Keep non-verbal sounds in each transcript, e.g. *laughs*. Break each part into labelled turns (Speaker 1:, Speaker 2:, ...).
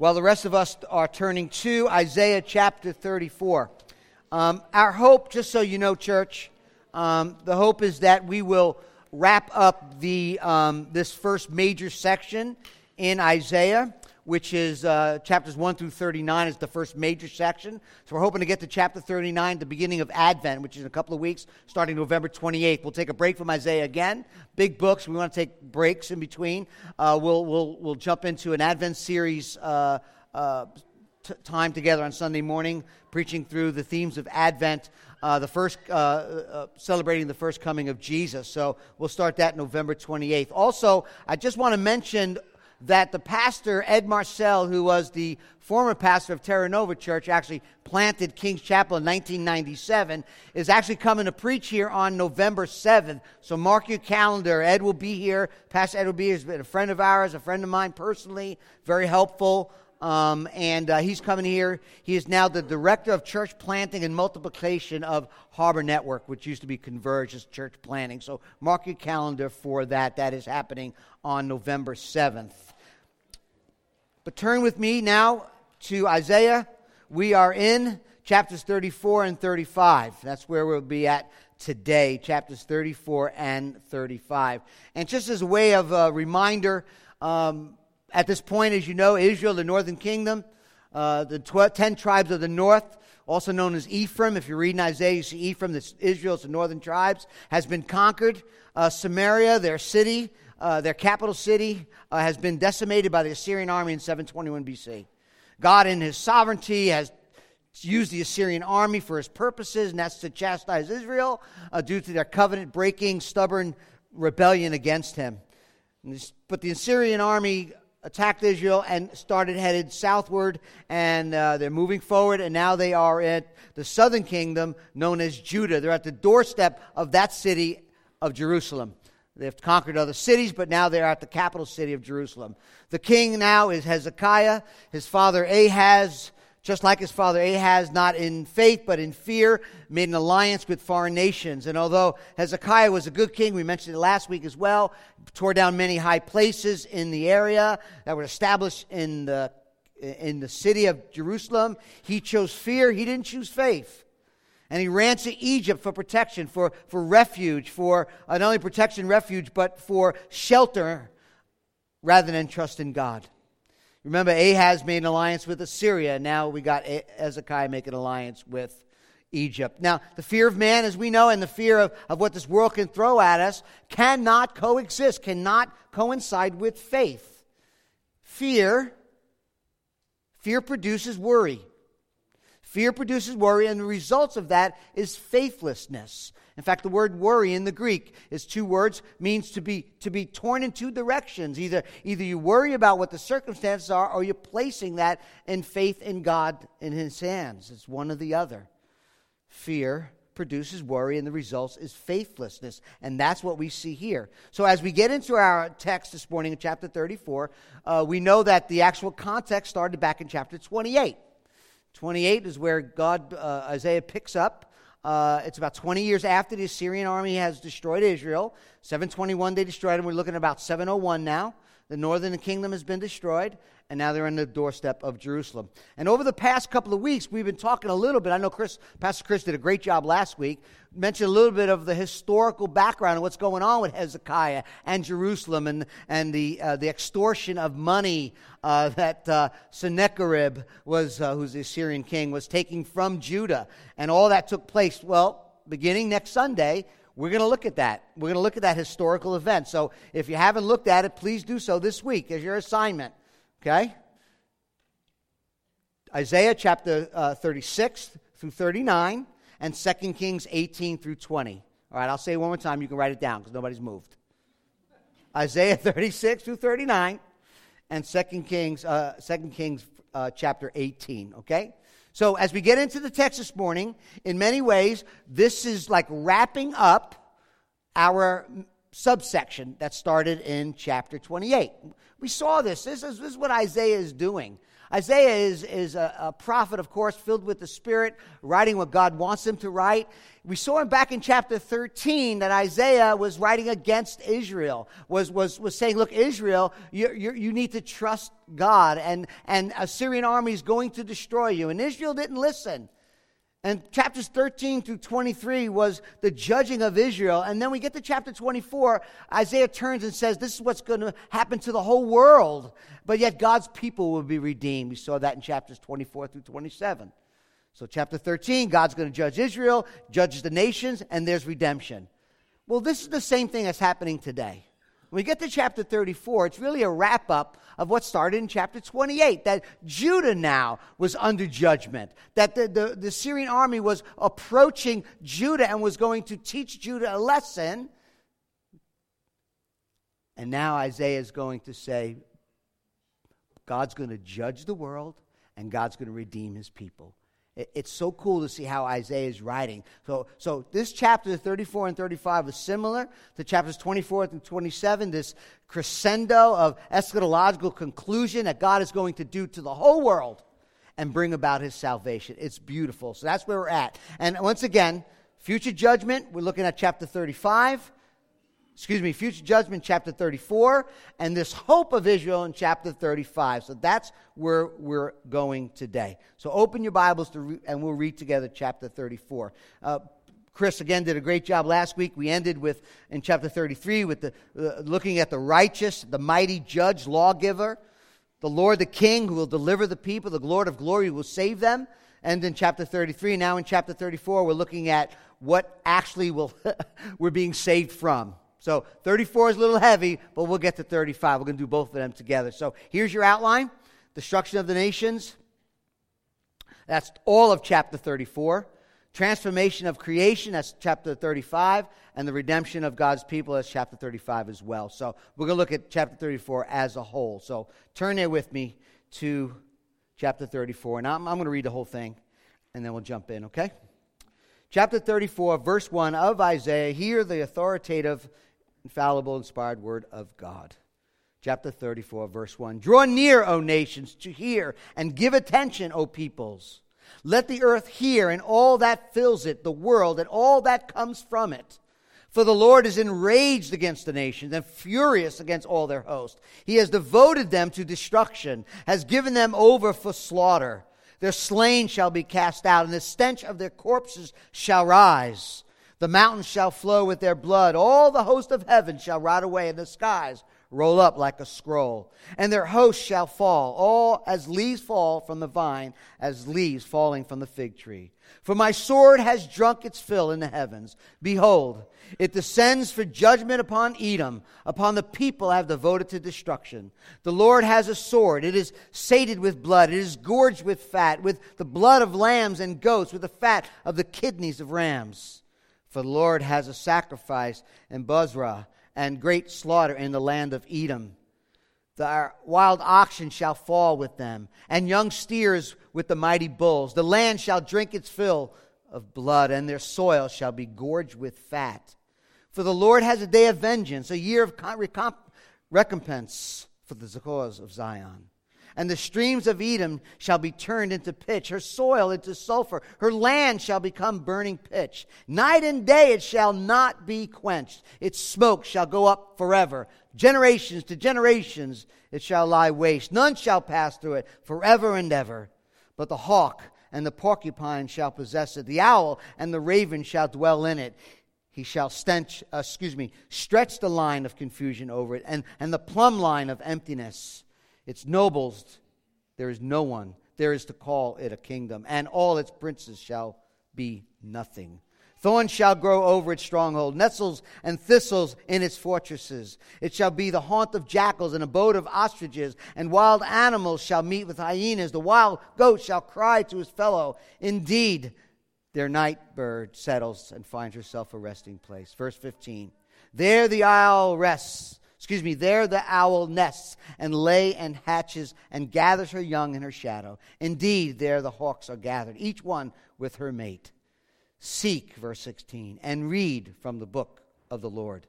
Speaker 1: while the rest of us are turning to Isaiah chapter 34. Um, our hope, just so you know, church, um, the hope is that we will wrap up the, um, this first major section in Isaiah which is uh, chapters 1 through 39 is the first major section. So we're hoping to get to chapter 39, the beginning of Advent, which is in a couple of weeks, starting November 28th. We'll take a break from Isaiah again. Big books. We want to take breaks in between. Uh, we'll, we'll, we'll jump into an Advent series uh, uh t- time together on Sunday morning, preaching through the themes of Advent. Uh, the first uh, uh, celebrating the first coming of Jesus. So we'll start that November 28th. Also, I just want to mention that the pastor, Ed Marcel, who was the former pastor of Terra Nova Church, actually planted King's Chapel in 1997, is actually coming to preach here on November 7th. So mark your calendar. Ed will be here. Pastor Ed will be here. He's been a friend of ours, a friend of mine personally, very helpful. Um, and uh, he's coming here. He is now the director of church planting and multiplication of Harbor Network, which used to be Converge as church planting. So mark your calendar for that. That is happening on November 7th. But turn with me now to Isaiah. We are in chapters 34 and 35. That's where we'll be at today, chapters 34 and 35. And just as a way of a reminder, um, at this point, as you know, Israel, the northern kingdom, uh, the 12, 10 tribes of the north, also known as Ephraim. If you're reading Isaiah, you see Ephraim, this Israel's the northern tribes, has been conquered. Uh, Samaria, their city, uh, their capital city, uh, has been decimated by the Assyrian army in 721 BC. God, in his sovereignty, has used the Assyrian army for his purposes, and that's to chastise Israel uh, due to their covenant breaking, stubborn rebellion against him. This, but the Assyrian army attacked Israel and started headed southward, and uh, they're moving forward, and now they are at the southern kingdom known as Judah. They're at the doorstep of that city of Jerusalem. They've conquered other cities, but now they're at the capital city of Jerusalem. The king now is Hezekiah. His father Ahaz, just like his father Ahaz, not in faith but in fear, made an alliance with foreign nations. And although Hezekiah was a good king, we mentioned it last week as well, tore down many high places in the area that were established in the, in the city of Jerusalem, he chose fear, he didn't choose faith. And he ran to Egypt for protection, for, for refuge, for uh, not only protection, refuge, but for shelter rather than trust in God. Remember, Ahaz made an alliance with Assyria. Now we got Hezekiah make an alliance with Egypt. Now, the fear of man, as we know, and the fear of, of what this world can throw at us cannot coexist, cannot coincide with faith. Fear, fear produces worry. Fear produces worry, and the results of that is faithlessness. In fact, the word worry in the Greek is two words, means to be, to be torn in two directions. Either, either you worry about what the circumstances are, or you're placing that in faith in God in His hands. It's one or the other. Fear produces worry, and the result is faithlessness. And that's what we see here. So, as we get into our text this morning in chapter 34, uh, we know that the actual context started back in chapter 28. 28 is where God, uh, Isaiah picks up. Uh, it's about 20 years after the Assyrian army has destroyed Israel. 721 they destroyed them. We're looking at about 701 now. The northern kingdom has been destroyed and now they're on the doorstep of Jerusalem. And over the past couple of weeks, we've been talking a little bit. I know Chris, Pastor Chris did a great job last week, mentioned a little bit of the historical background of what's going on with Hezekiah and Jerusalem and, and the, uh, the extortion of money uh, that uh, Sennacherib was, uh, who's the Assyrian king, was taking from Judah. And all that took place, well, beginning next Sunday, we're going to look at that. We're going to look at that historical event. So if you haven't looked at it, please do so this week as your assignment. Okay? Isaiah chapter uh, 36 through 39 and 2 Kings 18 through 20. All right, I'll say one more time. You can write it down because nobody's moved. Isaiah *laughs* 36 through 39 and 2 Kings, uh, 2 Kings uh, chapter 18. Okay? So as we get into the text this morning, in many ways, this is like wrapping up our subsection that started in chapter 28. We saw this. This is, this is what Isaiah is doing. Isaiah is, is a, a, prophet, of course, filled with the Spirit, writing what God wants him to write. We saw him back in chapter 13 that Isaiah was writing against Israel, was, was, was saying, Look, Israel, you, you, you need to trust God, and, and Assyrian army is going to destroy you. And Israel didn't listen. And chapters 13 through 23 was the judging of Israel. And then we get to chapter 24. Isaiah turns and says, This is what's going to happen to the whole world. But yet God's people will be redeemed. We saw that in chapters 24 through 27. So, chapter 13, God's going to judge Israel, judges the nations, and there's redemption. Well, this is the same thing that's happening today. When we get to chapter 34, it's really a wrap up of what started in chapter 28 that Judah now was under judgment, that the, the, the Syrian army was approaching Judah and was going to teach Judah a lesson. And now Isaiah is going to say, God's going to judge the world and God's going to redeem his people. It's so cool to see how Isaiah is writing. So, so this chapter 34 and 35 is similar to chapters 24 and 27, this crescendo of eschatological conclusion that God is going to do to the whole world and bring about his salvation. It's beautiful. So that's where we're at. And once again, future judgment, we're looking at chapter 35 excuse me, future judgment, chapter 34, and this hope of Israel in chapter 35. So that's where we're going today. So open your Bibles to re- and we'll read together chapter 34. Uh, Chris again did a great job last week. We ended with in chapter 33 with the uh, looking at the righteous, the mighty judge, lawgiver, the Lord the King who will deliver the people, the Lord of glory will save them. And in chapter 33, now in chapter 34, we're looking at what actually will *laughs* we're being saved from. So 34 is a little heavy, but we'll get to 35. We're going to do both of them together. So here's your outline destruction of the nations. That's all of chapter 34. Transformation of creation, that's chapter 35. And the redemption of God's people, that's chapter 35 as well. So we're going to look at chapter 34 as a whole. So turn there with me to chapter 34. And I'm, I'm going to read the whole thing, and then we'll jump in, okay? Chapter 34, verse 1 of Isaiah. Hear the authoritative infallible, inspired word of God. Chapter 34, verse 1. Draw near, O nations, to hear, and give attention, O peoples. Let the earth hear, and all that fills it, the world, and all that comes from it. For the Lord is enraged against the nations and furious against all their host. He has devoted them to destruction, has given them over for slaughter. Their slain shall be cast out, and the stench of their corpses shall rise. The mountains shall flow with their blood. All the host of heaven shall rot away, and the skies roll up like a scroll. And their hosts shall fall, all as leaves fall from the vine, as leaves falling from the fig tree. For my sword has drunk its fill in the heavens. Behold, it descends for judgment upon Edom, upon the people I have devoted to destruction. The Lord has a sword. It is sated with blood. It is gorged with fat, with the blood of lambs and goats, with the fat of the kidneys of rams. For the Lord has a sacrifice in Bozrah and great slaughter in the land of Edom. The wild oxen shall fall with them, and young steers with the mighty bulls. The land shall drink its fill of blood, and their soil shall be gorged with fat. For the Lord has a day of vengeance, a year of recompense for the cause of Zion and the streams of Edom shall be turned into pitch, her soil into sulfur, her land shall become burning pitch. Night and day it shall not be quenched, its smoke shall go up forever. Generations to generations it shall lie waste. None shall pass through it forever and ever. But the hawk and the porcupine shall possess it, the owl and the raven shall dwell in it. He shall stench, uh, excuse me, stretch the line of confusion over it, and, and the plumb line of emptiness its nobles, there is no one. There is to call it a kingdom, and all its princes shall be nothing. Thorns shall grow over its stronghold, nettles and thistles in its fortresses. It shall be the haunt of jackals and abode of ostriches, and wild animals shall meet with hyenas. The wild goat shall cry to his fellow. Indeed, their night bird settles and finds herself a resting place. Verse 15. There the owl rests excuse me, there the owl nests and lay and hatches and gathers her young in her shadow. Indeed, there the hawks are gathered, each one with her mate. Seek, verse 16, and read from the book of the Lord.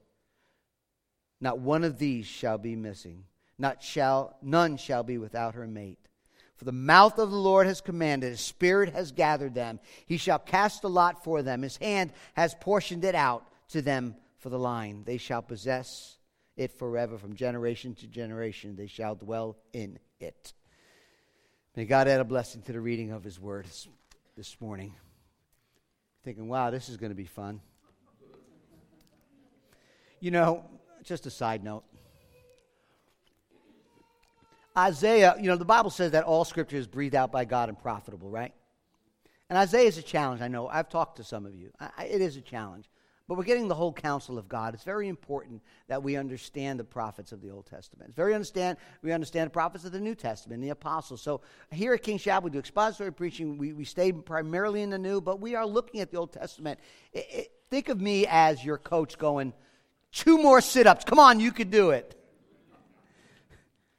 Speaker 1: Not one of these shall be missing. Not shall none shall be without her mate. For the mouth of the Lord has commanded, his spirit has gathered them. He shall cast a lot for them. His hand has portioned it out to them for the line. They shall possess it forever, from generation to generation. They shall dwell in it. May God add a blessing to the reading of his word this morning. Thinking, wow, this is going to be fun. You know, just a side note. Isaiah, you know, the Bible says that all scripture is breathed out by God and profitable, right? And Isaiah is a challenge, I know. I've talked to some of you. I, it is a challenge. But we're getting the whole counsel of God. It's very important that we understand the prophets of the Old Testament. It's very understand we understand the prophets of the New Testament, the apostles. So here at King Chapel, we do expository preaching. We, we stay primarily in the New, but we are looking at the Old Testament. It, it, think of me as your coach going, two more sit-ups. Come on, you could do it.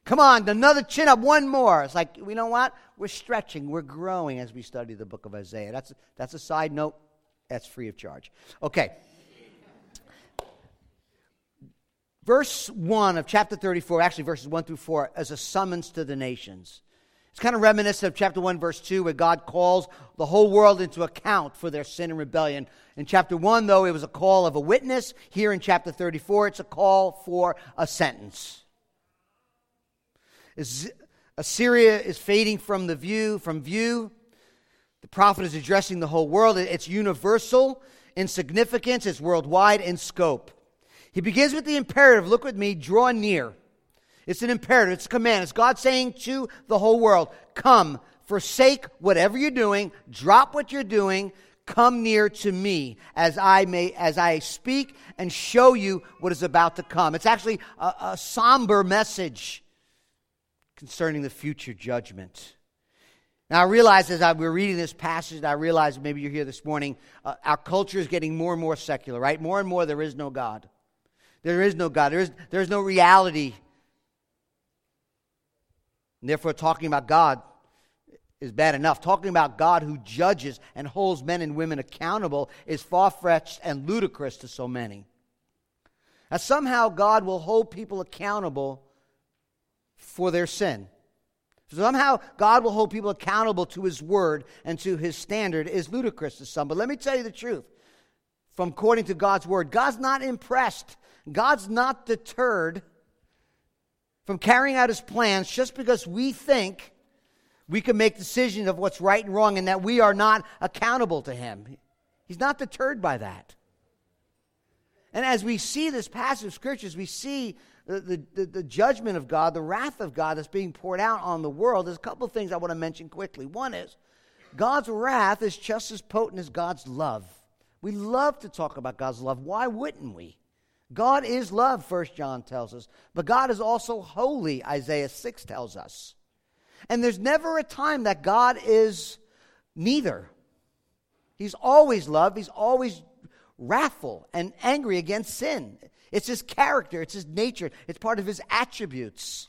Speaker 1: Come on, another chin up, one more. It's like, you know what? We're stretching, we're growing as we study the book of Isaiah. That's, that's a side note. That's free of charge. Okay. Verse 1 of chapter 34, actually verses 1 through 4, as a summons to the nations. It's kind of reminiscent of chapter 1, verse 2, where God calls the whole world into account for their sin and rebellion. In chapter 1, though, it was a call of a witness. Here in chapter 34, it's a call for a sentence. Assyria is fading from the view, from view. The prophet is addressing the whole world. It's universal in significance, it's worldwide in scope. He begins with the imperative look with me, draw near. It's an imperative, it's a command. It's God saying to the whole world, Come, forsake whatever you're doing, drop what you're doing, come near to me as I may as I speak and show you what is about to come. It's actually a, a somber message concerning the future judgment. Now, I realize as I, we're reading this passage, I realize maybe you're here this morning, uh, our culture is getting more and more secular, right? More and more, there is no God. There is no God. There is, there is no reality. And therefore, talking about God is bad enough. Talking about God who judges and holds men and women accountable is far fetched and ludicrous to so many. Now, somehow God will hold people accountable for their sin. Somehow God will hold people accountable to his word and to his standard is ludicrous to some. But let me tell you the truth. From according to God's word, God's not impressed. God's not deterred from carrying out his plans just because we think we can make decisions of what's right and wrong and that we are not accountable to him. He's not deterred by that. And as we see this passage of scriptures, we see the, the, the, judgment of God, the wrath of God that's being poured out on the world, there's a couple of things I want to mention quickly. One is God's wrath is just as potent as God's love. We love to talk about God's love. Why wouldn't we? God is love, First John tells us, but God is also holy, Isaiah 6 tells us. And there's never a time that God is neither. He's always love, he's always wrathful and angry against sin. It's his character, it's his nature, it's part of his attributes.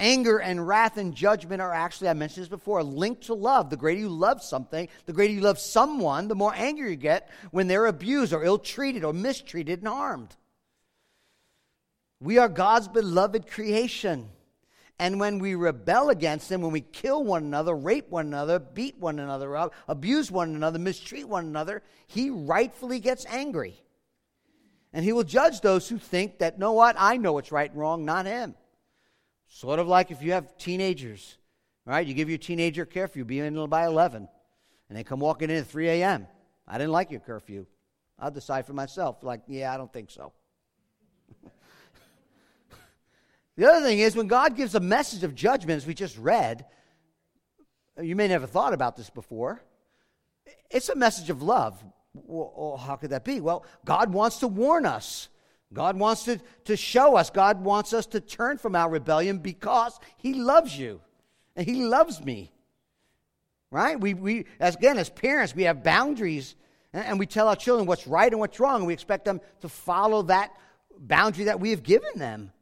Speaker 1: Anger and wrath and judgment are actually, I mentioned this before, linked to love. The greater you love something, the greater you love someone, the more angry you get when they're abused or ill treated or mistreated and harmed. We are God's beloved creation. And when we rebel against Him, when we kill one another, rape one another, beat one another up, abuse one another, mistreat one another, He rightfully gets angry. And he will judge those who think that, know what, I know what's right and wrong, not him. Sort of like if you have teenagers, right? You give your teenager curfew, be in by 11, and they come walking in at 3 a.m. I didn't like your curfew. I'll decide for myself, like, yeah, I don't think so. *laughs* the other thing is, when God gives a message of judgment, as we just read, you may never thought about this before, it's a message of love. Well, how could that be? Well, God wants to warn us. God wants to, to show us. God wants us to turn from our rebellion because He loves you and He loves me. Right? We, we as, again, as parents, we have boundaries and, and we tell our children what's right and what's wrong, and we expect them to follow that boundary that we have given them.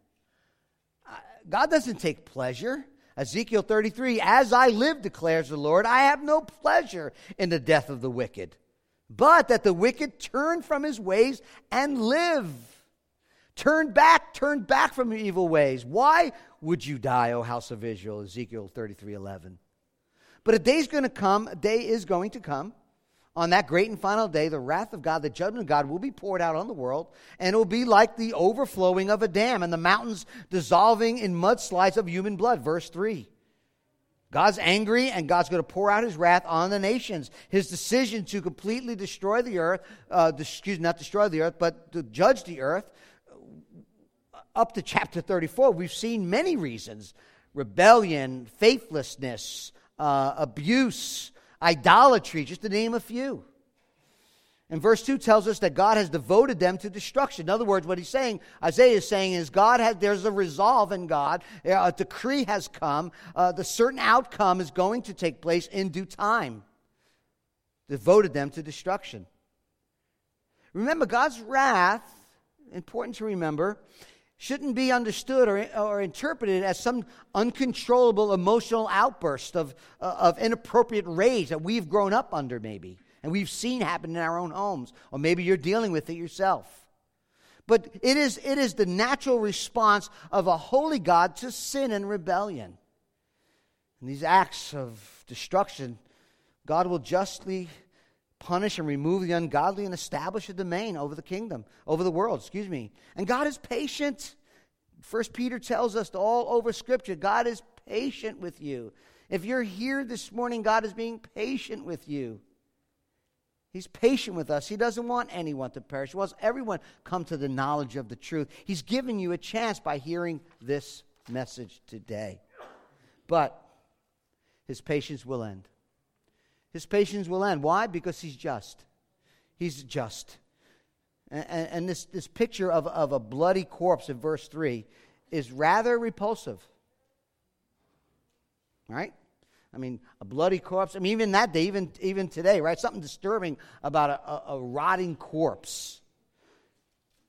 Speaker 1: Uh, God doesn't take pleasure. Ezekiel 33, as I live, declares the Lord, I have no pleasure in the death of the wicked but that the wicked turn from his ways and live. Turn back, turn back from your evil ways. Why would you die, O house of Israel? Ezekiel 33 11. But a day's going to come, a day is going to come. On that great and final day, the wrath of God, the judgment of God will be poured out on the world, and it will be like the overflowing of a dam and the mountains dissolving in mudslides of human blood. Verse 3. God's angry and God's going to pour out his wrath on the nations. His decision to completely destroy the earth, uh, excuse me, not destroy the earth, but to judge the earth, up to chapter 34, we've seen many reasons rebellion, faithlessness, uh, abuse, idolatry, just to name a few. And verse 2 tells us that God has devoted them to destruction. In other words, what he's saying, Isaiah is saying, is God has, there's a resolve in God. A decree has come. Uh, the certain outcome is going to take place in due time. Devoted them to destruction. Remember, God's wrath, important to remember, shouldn't be understood or, or interpreted as some uncontrollable emotional outburst of, uh, of inappropriate rage that we've grown up under, maybe and we've seen happen in our own homes, or maybe you're dealing with it yourself. But it is, it is the natural response of a holy God to sin and rebellion. And these acts of destruction, God will justly punish and remove the ungodly and establish a domain over the kingdom, over the world, excuse me. And God is patient. First Peter tells us all over Scripture, God is patient with you. If you're here this morning, God is being patient with you. He's patient with us. He doesn't want anyone to perish. He wants everyone come to the knowledge of the truth. He's given you a chance by hearing this message today. But his patience will end. His patience will end. Why? Because he's just. He's just. And, and, this, this picture of, of a bloody corpse in verse 3 is rather repulsive. Right? I mean, a bloody corpse. I mean, even that day, even, even today, right? Something disturbing about a, a, a rotting corpse.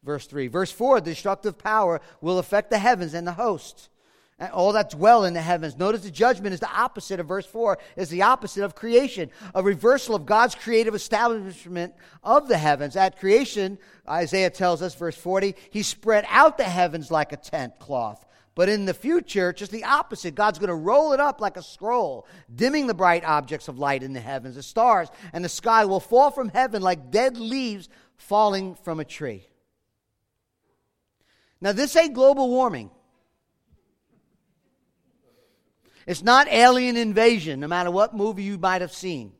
Speaker 1: Verse 3. Verse 4 the destructive power will affect the heavens and the host. All that dwell in the heavens. Notice the judgment is the opposite of verse 4, is the opposite of creation. A reversal of God's creative establishment of the heavens. At creation, Isaiah tells us, verse 40, He spread out the heavens like a tent cloth but in the future, just the opposite. God's going to roll it up like a scroll, dimming the bright objects of light in the heavens. The stars and the sky will fall from heaven like dead leaves falling from a tree. Now, this ain't global warming. It's not alien invasion, no matter what movie you might have seen.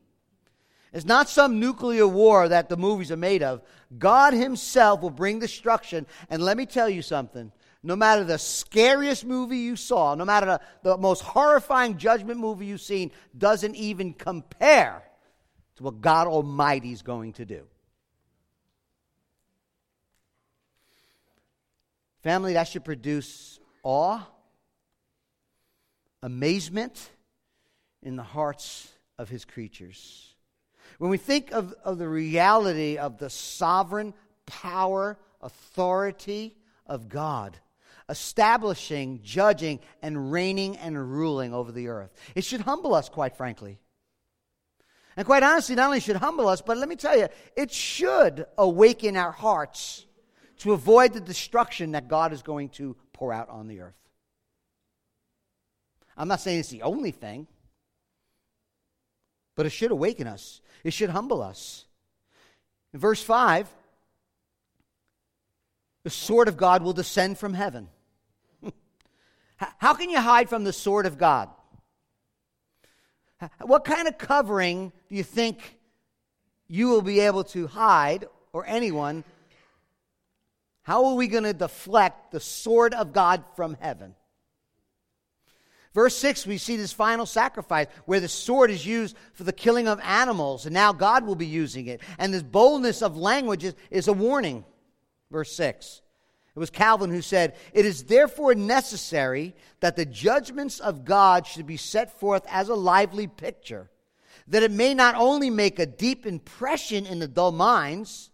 Speaker 1: It's not some nuclear war that the movies are made of. God Himself will bring destruction. And let me tell you something no matter the scariest movie you saw, no matter the, most horrifying judgment movie you've seen, doesn't even compare to what God Almighty is going to do. Family, that should produce awe, amazement in the hearts of his creatures. When we think of, of the reality of the sovereign power, authority of God, establishing, judging, and reigning and ruling over the earth. It should humble us, quite frankly. And quite honestly, not only should humble us, but let me tell you, it should awaken our hearts to avoid the destruction that God is going to pour out on the earth. I'm not saying it's the only thing, but it should awaken us, it should humble us. In verse 5, the sword of God will descend from heaven. *laughs* How can you hide from the sword of God? What kind of covering do you think you will be able to hide, or anyone? How are we going to deflect the sword of God from heaven? Verse 6, we see this final sacrifice where the sword is used for the killing of animals, and now God will be using it. And this boldness of language is, is a warning. Verse 6. It was Calvin who said, It is therefore necessary that the judgments of God should be set forth as a lively picture, that it may not only make a deep impression in the dull minds,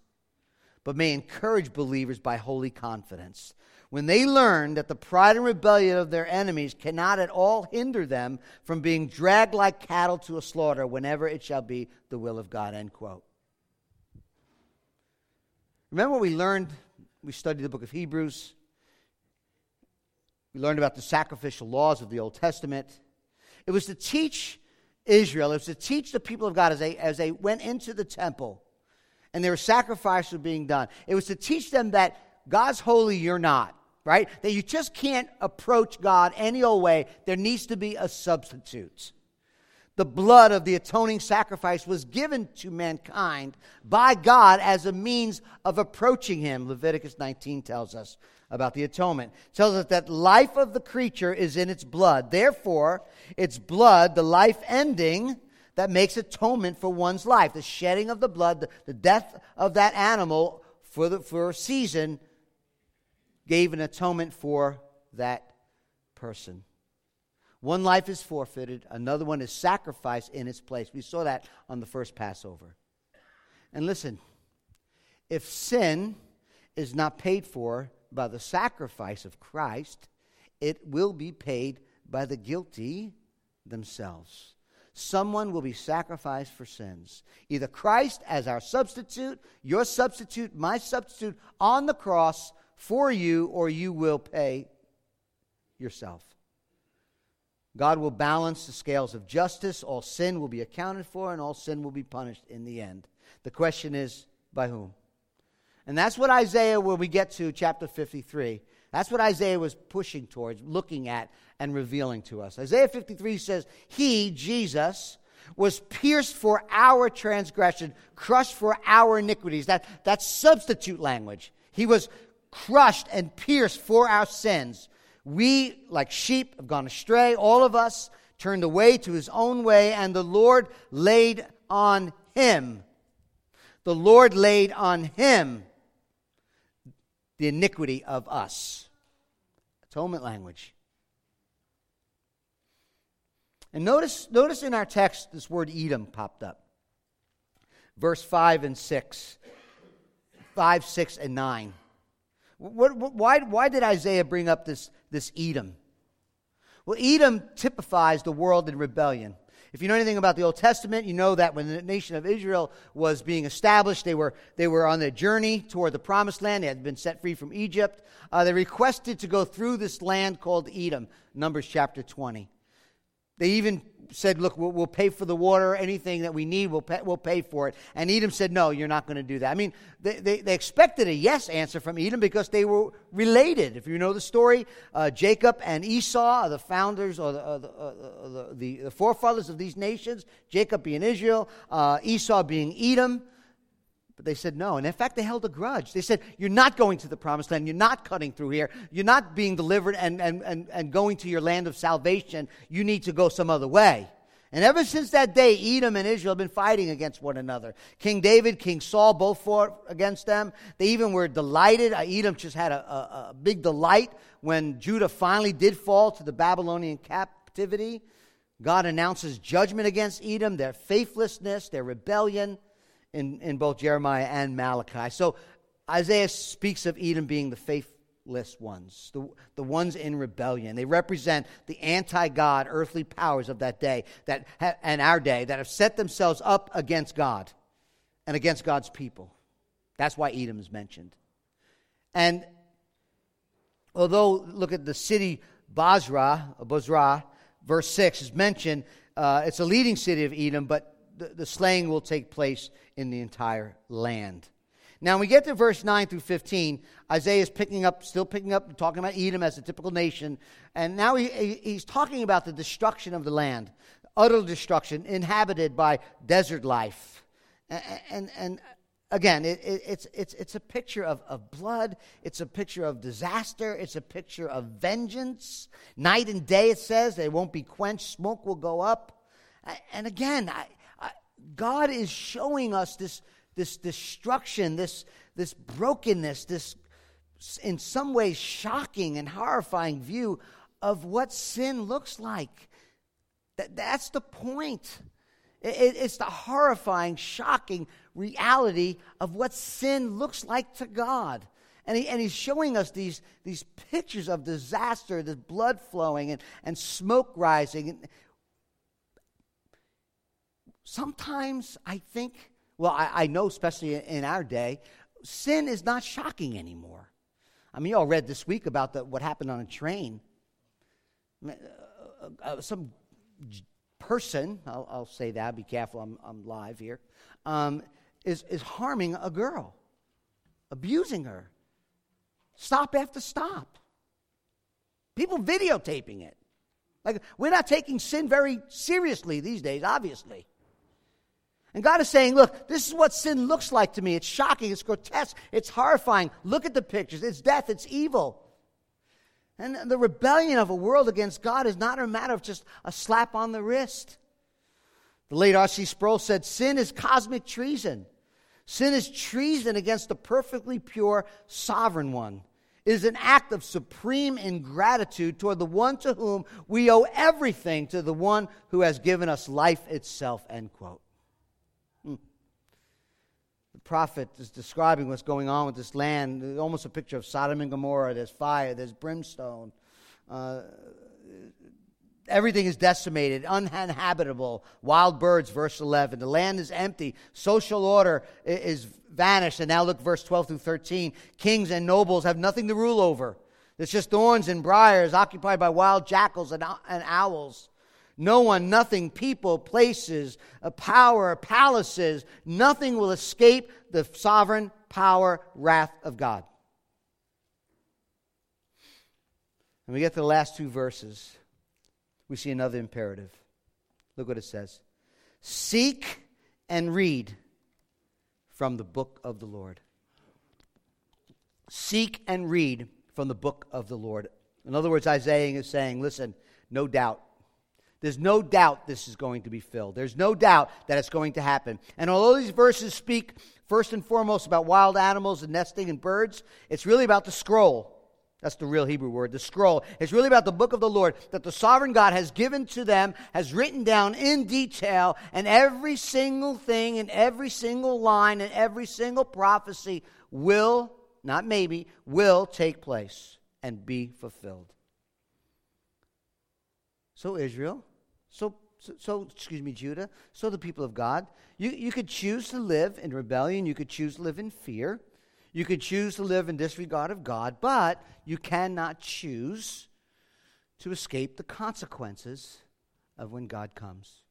Speaker 1: but may encourage believers by holy confidence. When they learn that the pride and rebellion of their enemies cannot at all hinder them from being dragged like cattle to a slaughter whenever it shall be the will of God. End quote. Remember what we learned we studied the book of Hebrews. We learned about the sacrificial laws of the Old Testament. It was to teach Israel, it was to teach the people of God as they, as they went into the temple and were sacrifices being done. It was to teach them that God's holy, you're not, right? That you just can't approach God any old way. There needs to be a substitute. The blood of the atoning sacrifice was given to mankind by God as a means of approaching Him. Leviticus 19 tells us about the atonement. It tells us that life of the creature is in its blood. Therefore, its blood, the life ending, that makes atonement for one's life. The shedding of the blood, the, the death of that animal for, the, for a season gave an atonement for that person. One life is forfeited, another one is sacrificed in its place. We saw that on the first Passover. And listen, if sin is not paid for by the sacrifice of Christ, it will be paid by the guilty themselves someone will be sacrificed for sins. Either Christ as our substitute, your substitute, my substitute on the cross for you, or you will pay yourself. God will balance the scales of justice. All sin will be accounted for, and all sin will be punished in the end. The question is, by whom? And that's what Isaiah, when we get to chapter 53, that's what Isaiah was pushing towards, looking at, and revealing to us. Isaiah 53 says, He, Jesus, was pierced for our transgression, crushed for our iniquities. That, that's substitute language. He was crushed and pierced for our sins. We, like sheep, have gone astray. All of us turned away to his own way, and the Lord laid on him. The Lord laid on him the iniquity of us. Atonement language. And notice, notice in our text this word Edom popped up. Verse 5 and 6. 5, 6, and 9. What, what, why, why did Isaiah bring up this, this Edom? Well, Edom typifies the world in rebellion. If you know anything about the Old Testament, you know that when the nation of Israel was being established, they were, they were on their journey toward the promised land. They had been set free from Egypt. Uh, they requested to go through this land called Edom, Numbers chapter 20. They even said, Look, we'll, we'll, pay for the water, anything that we need, we'll pay, we'll pay for it. And Edom said, No, you're not going to do that. I mean, they, they, they, expected a yes answer from Edom because they were related. If you know the story, uh, Jacob and Esau are the founders or the, uh, the, uh, the, the, forefathers of these nations, Jacob being Israel, uh, Esau being Edom. But they said no. And in fact, they held a grudge. They said, You're not going to the promised land. You're not cutting through here. You're not being delivered and, and, and, and going to your land of salvation. You need to go some other way. And ever since that day, Edom and Israel have been fighting against one another. King David, King Saul both fought against them. They even were delighted. Uh, Edom just had a, a, a big delight when Judah finally did fall to the Babylonian captivity. God announces judgment against Edom, their faithlessness, their rebellion in, in both Jeremiah and Malachi. So Isaiah speaks of Edom being the faithless ones, the, the ones in rebellion. They represent the anti God earthly powers of that day that ha- and our day that have set themselves up against God and against God's people. That's why Edom is mentioned. And although, look at the city Bozrah, Bozrah, verse 6 is mentioned, uh, it's a leading city of Edom, but the, the slaying will take place in the entire land. Now, when we get to verse 9 through 15, Isaiah is picking up, still picking up, talking about Edom as a typical nation. And now he, he's talking about the destruction of the land, utter destruction, inhabited by desert life. And, and, and again, it, it, it's, it's, it's a picture of, of blood, it's a picture of disaster, it's a picture of vengeance. Night and day, it says, they won't be quenched, smoke will go up. And again, I, God is showing us this, this destruction, this, this brokenness, this in some ways shocking and horrifying view of what sin looks like. That, that's the point. It, it's the horrifying, shocking reality of what sin looks like to God. And, he, and he's showing us these, these pictures of disaster, this blood flowing and, and smoke rising sometimes I think, well, I, I know, especially in our day, sin is not shocking anymore. I mean, you all read this week about the, what happened on a train. Uh, uh, some person, I'll, I'll, say that, be careful, I'm, I'm live here, um, is, is harming a girl, abusing her. Stop after stop. People videotaping it. Like, we're not taking sin very seriously these days, obviously. And God is saying, look, this is what sin looks like to me. It's shocking, it's grotesque, it's horrifying. Look at the pictures. It's death, it's evil. And the rebellion of a world against God is not a matter of just a slap on the wrist. The late R.C. Sproul said, Sin is cosmic treason. Sin is treason against the perfectly pure sovereign one. It is an act of supreme ingratitude toward the one to whom we owe everything, to the one who has given us life itself. End quote. The prophet is describing what's going on with this land. Almost a picture of Sodom and Gomorrah. There's fire, there's brimstone. Uh, everything is decimated, uninhabitable. Wild birds, verse 11. The land is empty. Social order is vanished. And now look, verse 12 through 13. Kings and nobles have nothing to rule over. It's just thorns and briars occupied by wild jackals and, and owls. No one, nothing, people, places, a power, palaces, nothing will escape the sovereign power, wrath of God. And we get to the last two verses, we see another imperative. Look what it says Seek and read from the book of the Lord. Seek and read from the book of the Lord. In other words, Isaiah is saying, listen, no doubt. There's no doubt this is going to be filled. There's no doubt that it's going to happen. And although these verses speak first and foremost about wild animals and nesting and birds, it's really about the scroll. That's the real Hebrew word, the scroll. It's really about the book of the Lord that the sovereign God has given to them, has written down in detail, and every single thing and every single line and every single prophecy will, not maybe, will take place and be fulfilled. So, Israel, so, so, excuse me, Judah, so the people of God, you, you could choose to live in rebellion, you could choose to live in fear. You could choose to live in disregard of God, but you cannot choose to escape the consequences of when God comes.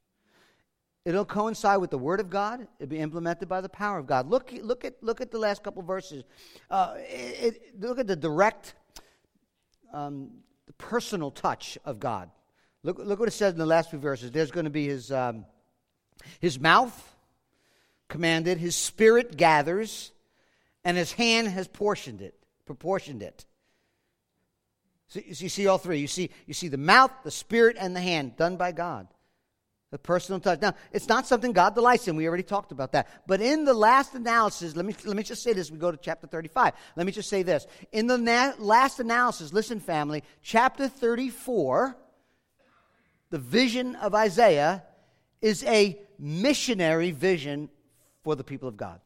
Speaker 1: It'll coincide with the Word of God. It'll be implemented by the power of God. Look, look, at, look at the last couple verses. Uh, it, it, look at the direct, um, personal touch of God. Look, look what it says in the last few verses. There's going to be his, um, his mouth commanded, his spirit gathers, and his hand has portioned it, proportioned it. So, you see all three. You see, you see the mouth, the spirit, and the hand done by God. The personal touch. Now, it's not something God delights in. We already talked about that. But in the last analysis, let me, let me just say this. We go to chapter 35. Let me just say this. In the na- last analysis, listen, family, chapter 34, the vision of Isaiah is a missionary vision for the people of God.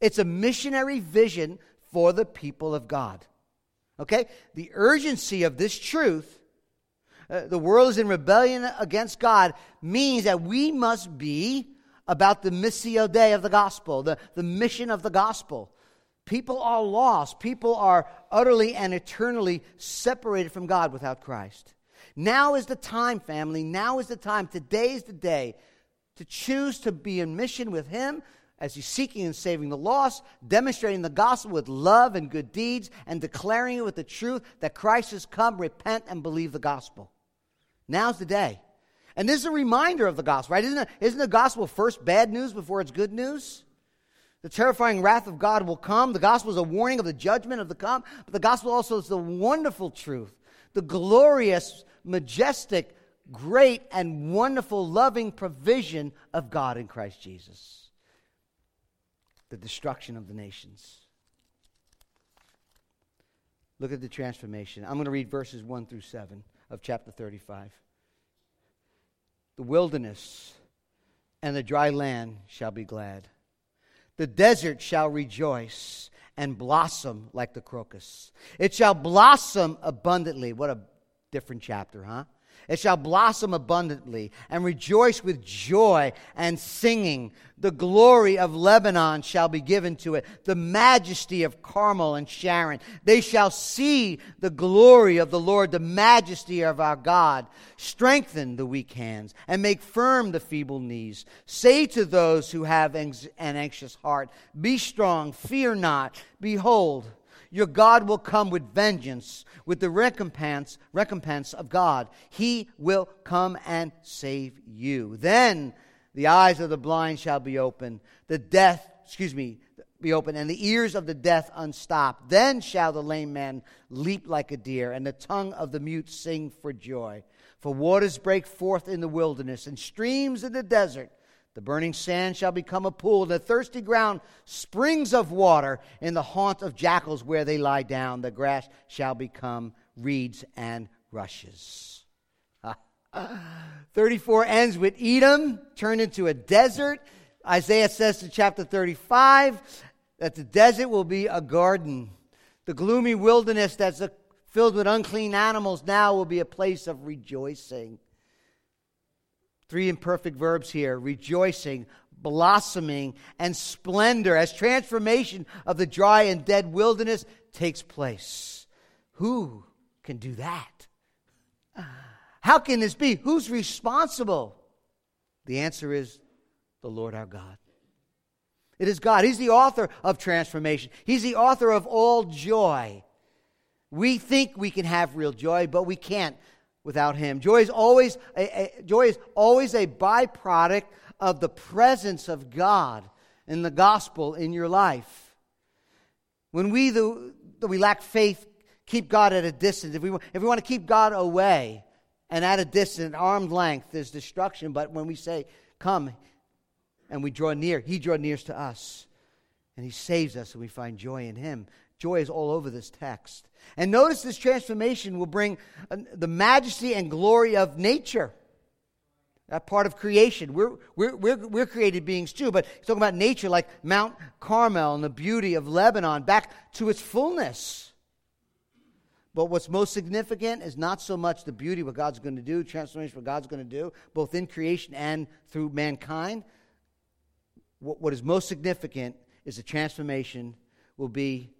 Speaker 1: It's a missionary vision for the people of God. Okay? The urgency of this truth, uh, the world is in rebellion against God, means that we must be about the missio dei of the gospel, the, the mission of the gospel. People are lost. People are utterly and eternally separated from God without Christ. Now is the time, family. Now is the time. Today is the day to choose to be in mission with Him, as he's seeking and saving the lost, demonstrating the gospel with love and good deeds, and declaring it with the truth that Christ has come, repent, and believe the gospel. Now's the day. And this is a reminder of the gospel, right? Isn't, it, isn't the gospel first bad news before it's good news? The terrifying wrath of God will come. The gospel is a warning of the judgment of the come, but the gospel also is the wonderful truth, the glorious, majestic, great, and wonderful, loving provision of God in Christ Jesus the destruction of the nations. Look at the transformation. I'm going to read verses 1 through 7 of chapter 35. The wilderness and the dry land shall be glad. The desert shall rejoice and blossom like the crocus. It shall blossom abundantly. What a different chapter, huh? It shall blossom abundantly and rejoice with joy and singing. The glory of Lebanon shall be given to it, the majesty of Carmel and Sharon. They shall see the glory of the Lord, the majesty of our God. Strengthen the weak hands and make firm the feeble knees. Say to those who have an anxious heart, Be strong, fear not. Behold, your God will come with vengeance, with the recompense, recompense of God. He will come and save you. Then the eyes of the blind shall be open, the deaf, excuse me, be open, and the ears of the deaf unstopped. Then shall the lame man leap like a deer, and the tongue of the mute sing for joy. For waters break forth in the wilderness, and streams in the desert. The burning sand shall become a pool, the thirsty ground springs of water in the haunt of jackals where they lie down. The grass shall become reeds and rushes. *laughs* 34 ends with Edom turned into a desert. Isaiah says in chapter 35 that the desert will be a garden. The gloomy wilderness that's filled with unclean animals now will be a place of rejoicing. Three imperfect verbs here rejoicing, blossoming, and splendor as transformation of the dry and dead wilderness takes place. Who can do that? How can this be? Who's responsible? The answer is the Lord our God. It is God. He's the author of transformation, He's the author of all joy. We think we can have real joy, but we can't without him. Joy is always a, a, joy is always a byproduct of the presence of God in the gospel in your life. When we the, we lack faith, keep God at a distance. If we, if we want to keep God away and at a distance, at arm's length, there's destruction. But when we say, Come, and we draw near, He draws near to us. And He saves us, and we find joy in Him. Joy is all over this text. And notice this transformation will bring uh, the majesty and glory of nature. That part of creation. We're, we're, we're, we're created beings too, but he's talking about nature like Mount Carmel and the beauty of Lebanon back to its fullness. But what's most significant is not so much the beauty, what God's going to do, transformation, what God's going to do, both in creation and through mankind. What, what is most significant is the transformation will be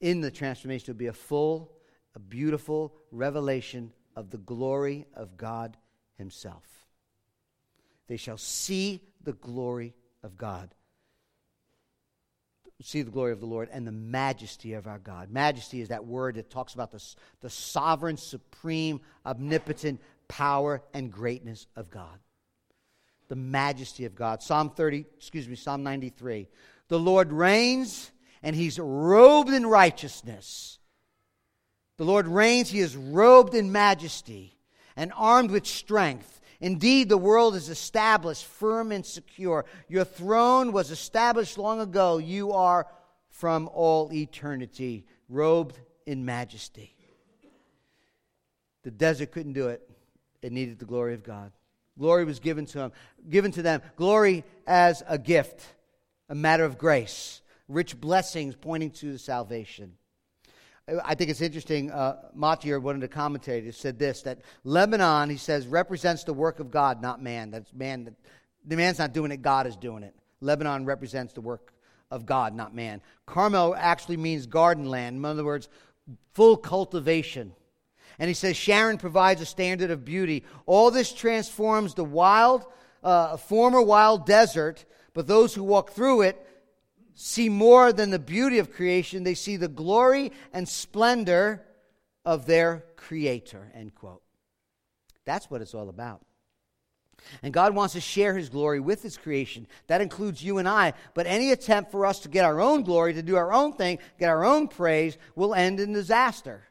Speaker 1: in the transformation will be a full, a beautiful revelation of the glory of God Himself. They shall see the glory of God. See the glory of the Lord and the majesty of our God. Majesty is that word that talks about the, the sovereign, supreme, omnipotent power and greatness of God. The majesty of God. Psalm 30, excuse me, Psalm 93. The Lord reigns and he's robed in righteousness. The Lord reigns, he is robed in majesty and armed with strength. Indeed, the world is established firm and secure. Your throne was established long ago. You are from all eternity, robed in majesty. The desert couldn't do it. It needed the glory of God. Glory was given to him, given to them. Glory as a gift, a matter of grace rich blessings pointing to salvation. I think it's interesting. Uh, one of the commentators, said this that Lebanon, he says, represents the work of God, not man. That's man. That, the man's not doing it, God is doing it. Lebanon represents the work of God, not man. Carmel actually means garden land. In other words, full cultivation. And he says Sharon provides a standard of beauty. All this transforms the wild, uh, former wild desert, but those who walk through it see more than the beauty of creation, they see the glory and splendor of their creator. End quote. That's what it's all about. And God wants to share his glory with his creation. That includes you and I. But any attempt for us to get our own glory, to do our own thing, get our own praise, will end in disaster.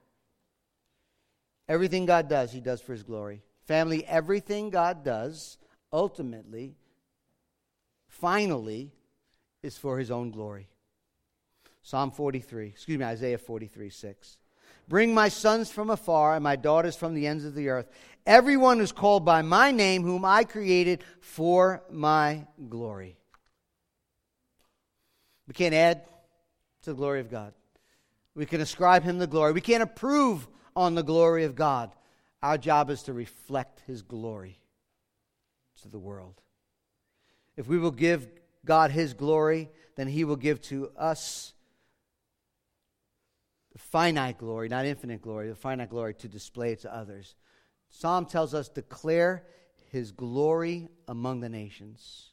Speaker 1: Everything God does, he does for his glory. Family, everything God does, ultimately, finally, is for his own glory. Psalm 43, excuse me, Isaiah 43, 6. Bring my sons from afar and my daughters from the ends of the earth. Everyone who's called by my name, whom I created for my glory. We can't add to the glory of God. We can ascribe him the glory. We can't approve on the glory of God. Our job is to reflect his glory to the world. If we will give God his glory, then he will give to us the finite glory, not infinite glory, the finite glory to display it to others. Psalm tells us declare his glory among the nations.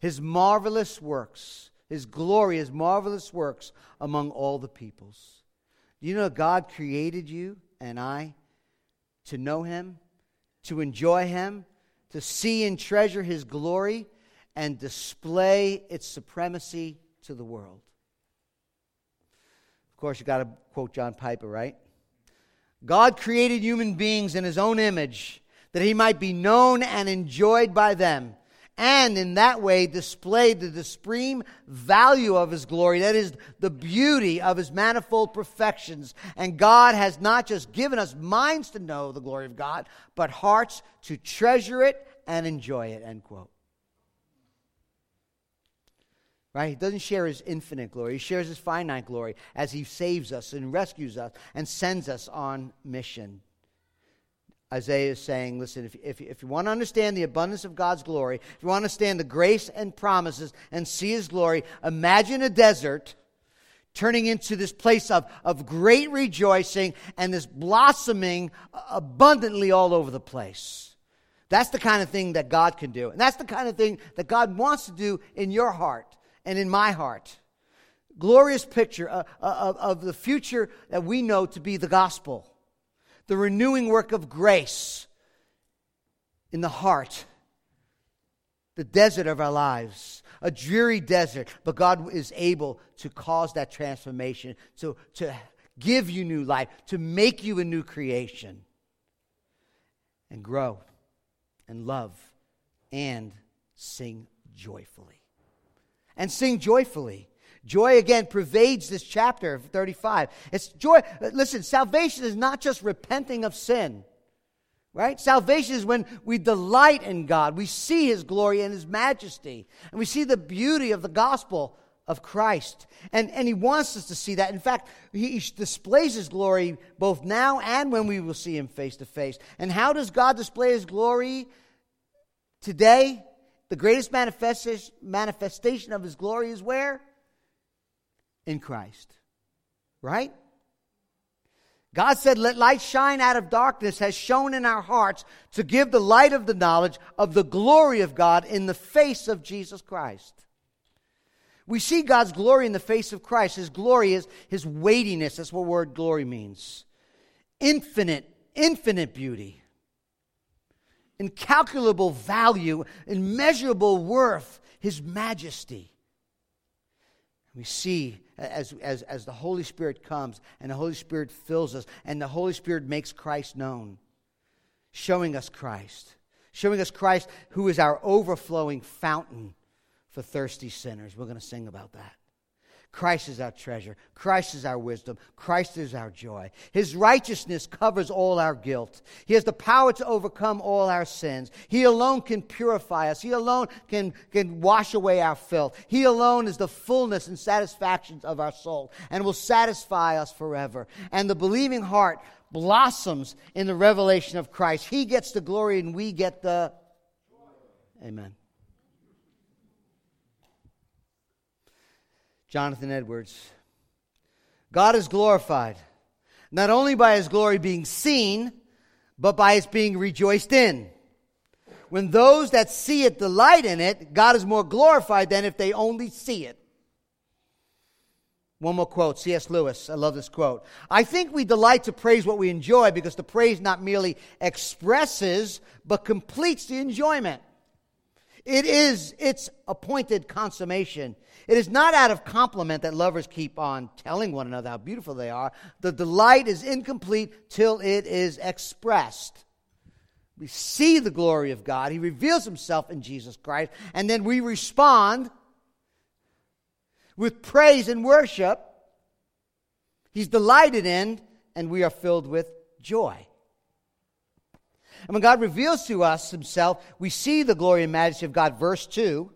Speaker 1: His marvelous works, his glory, his marvelous works among all the peoples. You know God created you and I to know him, to enjoy him, to see and treasure his glory, and display its supremacy to the world? Of course, you got to quote John Piper, right? God created human beings in his own image that he might be known and enjoyed by them, and in that way displayed the supreme value of his glory, that is, the beauty of his manifold perfections. And God has not just given us minds to know the glory of God, but hearts to treasure it and enjoy it. End quote. Right? He doesn't share his infinite glory. He shares his finite glory as he saves us and rescues us and sends us on mission. Isaiah is saying, listen, if, if, if you want to understand the abundance of God's glory, if you want to understand the grace and promises and see his glory, imagine a desert turning into this place of, of great rejoicing and this blossoming abundantly all over the place. That's the kind of thing that God can do. And that's the kind of thing that God wants to do in your heart and in my heart. Glorious picture of, of, of the future that we know to be the gospel the renewing work of grace in the heart, the desert of our lives, a dreary desert, but God is able to cause that transformation, to, to give you new life, to make you a new creation, and grow and love and sing joyfully. And sing joyfully. Joy again pervades this chapter of 35. It's joy. Listen, salvation is not just repenting of sin, right? Salvation is when we delight in God. We see His glory and His majesty, and we see the beauty of the gospel of Christ. And, and He wants us to see that. In fact, He displays His glory both now and when we will see Him face to face. And how does God display His glory today? The greatest manifestation of His glory is where? in Christ. Right? God said, Let light shine out of darkness, has shone in our hearts to give the light of the knowledge of the glory of God in the face of Jesus Christ. We see God's glory in the face of Christ. His glory is his weightiness. That's what word glory means. Infinite, infinite beauty. Incalculable value, immeasurable worth, his majesty. We see as, as, as the Holy Spirit comes and the Holy Spirit fills us and the Holy Spirit makes Christ known, showing us Christ, showing us Christ who is our overflowing fountain for thirsty sinners. We're going to sing about that. Christ is our treasure. Christ is our wisdom. Christ is our joy. His righteousness covers all our guilt. He has the power to overcome all our sins. He alone can purify us. He alone can, can wash away our filth. He alone is the fullness and satisfactions of our soul and will satisfy us forever. And the believing heart blossoms in the revelation of Christ. He gets the glory and we get the. Amen. Jonathan Edwards. God is glorified, not only by his glory being seen, but by its being rejoiced in. When those that see it delight in it, God is more glorified than if they only see it. One more quote, C.S. Lewis. I love this quote. I think we delight to praise what we enjoy because the praise not merely expresses, but completes the enjoyment. It is its appointed consummation. It is not out of compliment that lovers keep on telling one another how beautiful they are. The delight is incomplete till it is expressed. We see the glory of God. He reveals himself in Jesus Christ. And then we respond with praise and worship. He's delighted in, and we are filled with joy. And when God reveals to us himself, we see the glory and majesty of God. Verse 2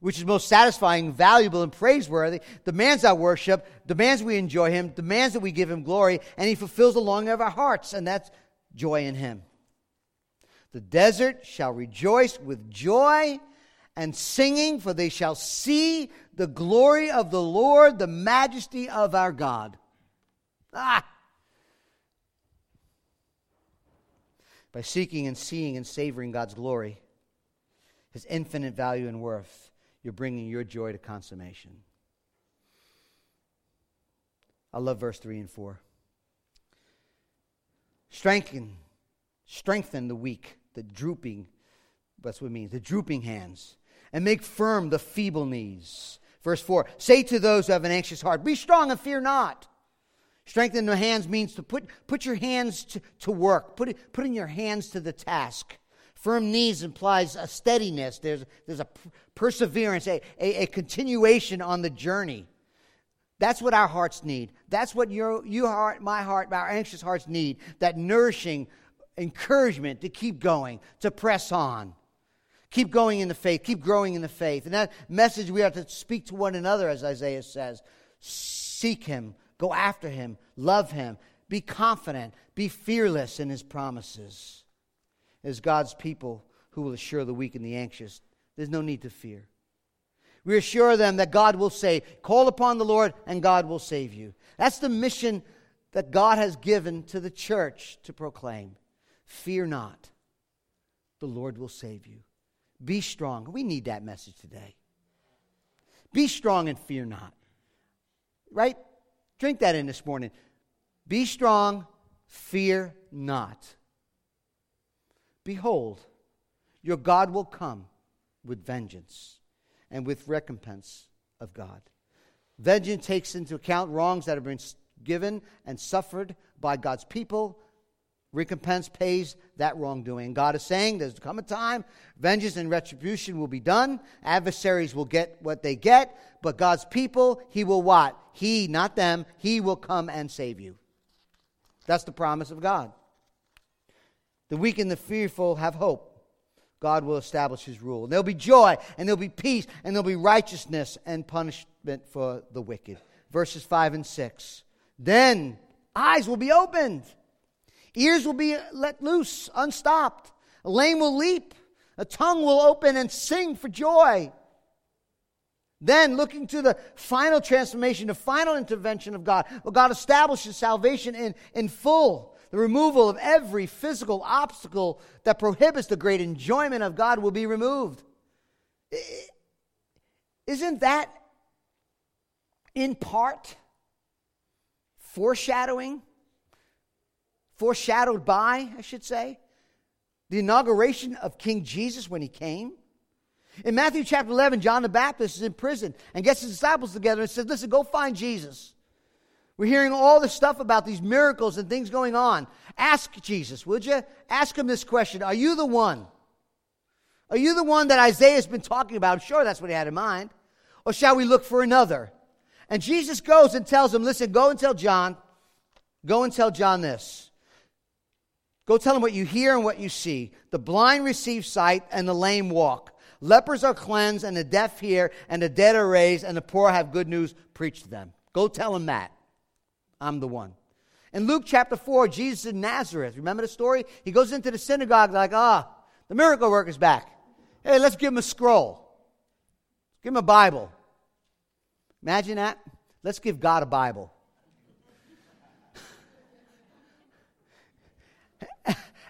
Speaker 1: which is most satisfying, valuable, and praiseworthy, demands our worship, demands we enjoy Him, demands that we give Him glory, and He fulfills the longing of our hearts. And that's joy in him. The desert shall rejoice with joy and singing, for they shall see the glory of the Lord, the majesty of our God. Ah! By seeking and seeing and savoring God's glory, His infinite value and worth, you're bringing your joy to consummation. I love verse 3 and 4. Strengthen, strengthen the weak, the drooping, that's what it means, the drooping hands, and make firm the feeble knees. Verse 4 Say to those who have an anxious heart, Be strong and fear not. Strengthen the hands means to put, put your hands to, to work, put, it, put in your hands to the task. Firm knees implies a steadiness, there's, there's a perseverance, a, a, a continuation on the journey. That's what our hearts need. That's what your, your heart, my heart, our anxious hearts need. That nourishing encouragement to keep going, to press on. Keep going in the faith, keep growing in the faith. And that message we have to speak to one another, as Isaiah says. Seek him, go after him, love him, be confident, be fearless in his promises. As God's people who will assure the weak and the anxious, there's no need to fear. Reassure them that God will save. Call upon the Lord and God will save you. That's the mission that God has given to the church to proclaim. Fear not, the Lord will save you. Be strong. We need that message today. Be strong and fear not. Right? Drink that in this morning. Be strong, fear not. Behold, your God will come with vengeance and with recompense of God. Vengeance takes into account wrongs that have been given and suffered by God's people. Recompense pays that wrongdoing. God is saying there's come a time, vengeance and retribution will be done. Adversaries will get what they get, but God's people, He will what? He, not them, He will come and save you. That's the promise of God. The weak and the fearful have hope. God will establish his rule. And there'll be joy, and there'll be peace, and there'll be righteousness and punishment for the wicked. Verses 5 and 6. Then eyes will be opened, ears will be let loose, unstopped. A lame will leap, a tongue will open and sing for joy. Then, looking to the final transformation, the final intervention of God, well, God establishes salvation in, in full the removal of every physical obstacle that prohibits the great enjoyment of God will be removed. Isn't that in part foreshadowing? Foreshadowed by, I should say, the inauguration of King Jesus when he came. In Matthew chapter 11, John the Baptist is in prison and gets his disciples together and says, Listen, go find Jesus. We're hearing all this stuff about these miracles and things going on. Ask Jesus, would you? Ask him this question Are you the one? Are you the one that Isaiah has been talking about? I'm sure that's what he had in mind. Or shall we look for another? And Jesus goes and tells him, Listen, go and tell John, go and tell John this. Go tell them what you hear and what you see. The blind receive sight and the lame walk. Lepers are cleansed and the deaf hear and the dead are raised and the poor have good news preached to them. Go tell them that. I'm the one. In Luke chapter 4, Jesus in Nazareth, remember the story? He goes into the synagogue like, ah, the miracle worker's back. Hey, let's give him a scroll. Give him a Bible. Imagine that. Let's give God a Bible.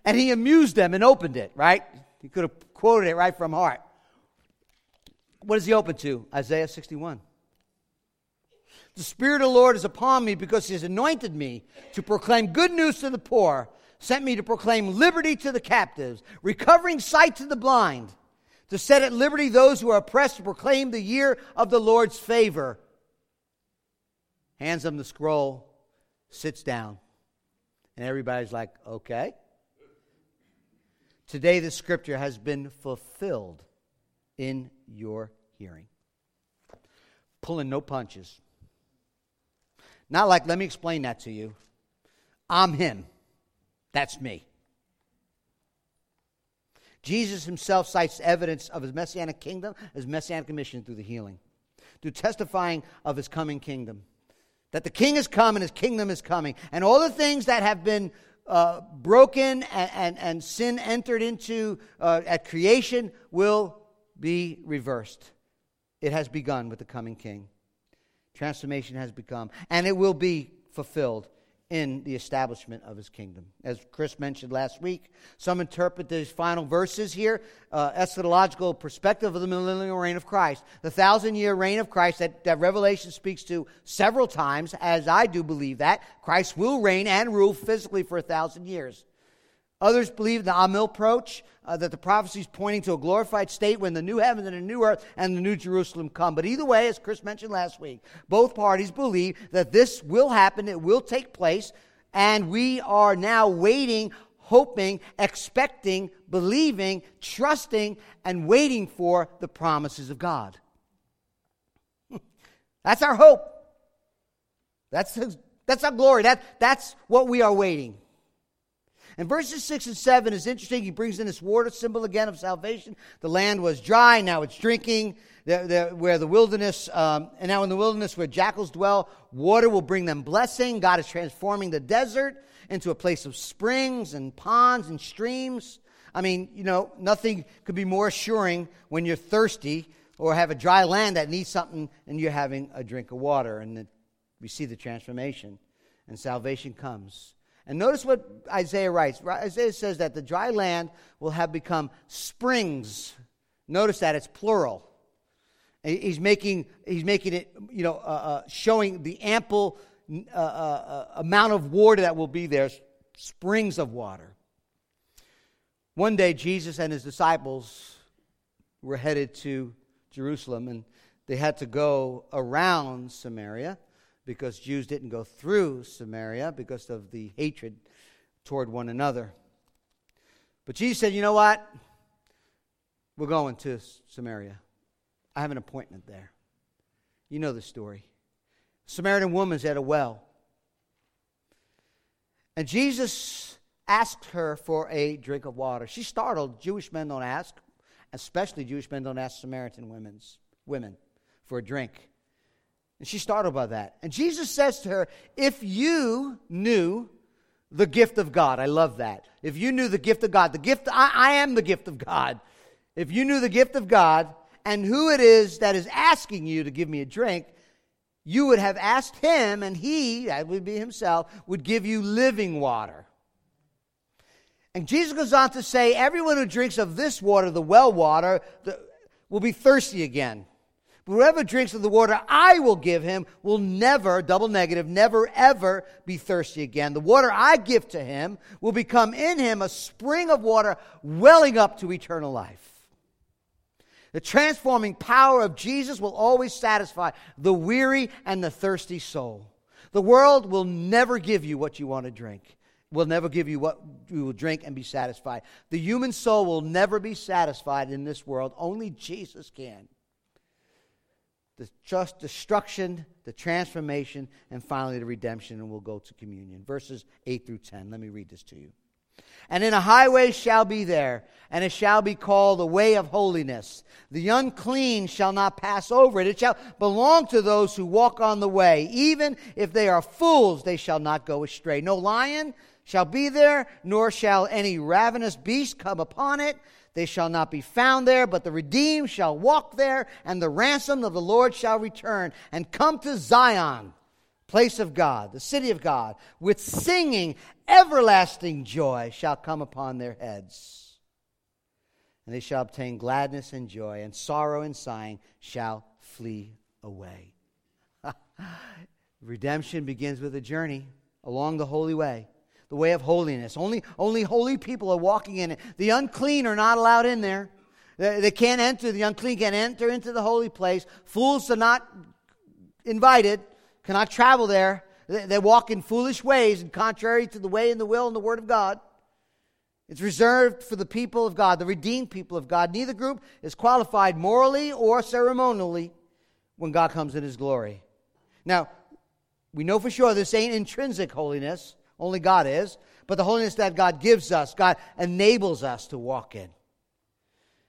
Speaker 1: And he amused them and opened it, right? He could have quoted it right from heart. What is he open to? Isaiah 61. The Spirit of the Lord is upon me because He has anointed me to proclaim good news to the poor, sent me to proclaim liberty to the captives, recovering sight to the blind, to set at liberty those who are oppressed, to proclaim the year of the Lord's favor. Hands him the scroll, sits down, and everybody's like, okay. Today, the scripture has been fulfilled in your hearing. Pulling no punches. Not like, let me explain that to you. I'm him. That's me. Jesus himself cites evidence of his messianic kingdom, his messianic mission through the healing, through testifying of his coming kingdom. That the king is come and his kingdom is coming. And all the things that have been uh, broken and, and, and, sin entered into uh, at creation will be reversed. It has begun with the coming king. Transformation has become, and it will be fulfilled in the establishment of his kingdom. As Chris mentioned last week, some interpret these final verses here, uh, eschatological perspective of the millennial reign of Christ. The thousand year reign of Christ that, that Revelation speaks to several times, as I do believe that. Christ will reign and rule physically for a thousand years. Others believe the Amill approach, uh, that the prophecy is pointing to a glorified state when the new heavens and the new earth and the new Jerusalem come. But either way, as Chris mentioned last week, both parties believe that this will happen, it will take place, and we are now waiting, hoping, expecting, believing, trusting, and waiting for the promises of God. *laughs* That's our hope. That's, that's our glory. That, that's what we are waiting. And verses 6 and 7 is interesting. He brings in this water symbol again of salvation. The land was dry, now it's drinking. Where the wilderness, um, and now in the wilderness where jackals dwell, water will bring them blessing. God is transforming the desert into a place of springs and ponds and streams. I mean, you know, nothing could be more assuring when you're thirsty or have a dry land that needs something and you're having a drink of water. And the, we see the transformation, and salvation comes. And notice what Isaiah writes. Isaiah says that the dry land will have become springs. Notice that it's plural. He's making, he's making it, you know, uh, uh, showing the ample uh, uh, uh, amount of water that will be there, springs of water. One day, Jesus and his disciples were headed to Jerusalem, and they had to go around Samaria because Jews didn't go through Samaria because of the hatred toward one another. But Jesus said, You know what? We're going to Samaria. I have an appointment there. You know the story. Samaritan woman's at a well. And Jesus asked her for a drink of water. She's startled. Jewish men don't ask, especially Jewish men don't ask Samaritan women's, women for a drink. And she's startled by that. And Jesus says to her, If you knew the gift of God, I love that. If you knew the gift of God, the gift, I, I am the gift of God. If you knew the gift of God and who it is that is asking you to give me a drink, you would have asked him, and he, that would be himself, would give you living water. And Jesus goes on to say, Everyone who drinks of this water, the well water, the, will be thirsty again. Whoever drinks of the water I will give him will never, double negative, never ever be thirsty again. The water I give to him will become in him a spring of water welling up to eternal life. The transforming power of Jesus will always satisfy the weary and the thirsty soul. The world will never give you what you want to drink. Will never give you what you will drink and be satisfied. The human soul will never be satisfied in this world. Only Jesus can the just destruction, the transformation, and finally the redemption, and we'll go to communion. Verses 8 through 10. Let me read this to you. And in a highway shall be there, and it shall be called the way of holiness. The unclean shall not pass over it. It shall belong to those who walk on the way. Even if they are fools, they shall not go astray. No lion shall be there, nor shall any ravenous beast come upon it. They shall not be found there, but the redeemed shall walk there, and the ransom of the Lord shall return and come to Zion, place of God, the city of God, with singing, everlasting joy shall come upon their heads. And they shall obtain gladness and joy, and sorrow and sighing shall flee away. *laughs* Redemption begins with a journey along the holy way the way of holiness. Only, only holy people are walking in it. The unclean are not allowed in there. They, they can't enter, the unclean can't enter into the holy place. Fools are not invited, cannot travel there. They, they walk in foolish ways and contrary to the way and the will and the word of God. It's reserved for the people of God, the redeemed people of God. Neither group is qualified morally or ceremonially when God comes in his glory. Now, we know for sure this ain't intrinsic holiness. Only God is. But the holiness that God gives us, God enables us to walk in.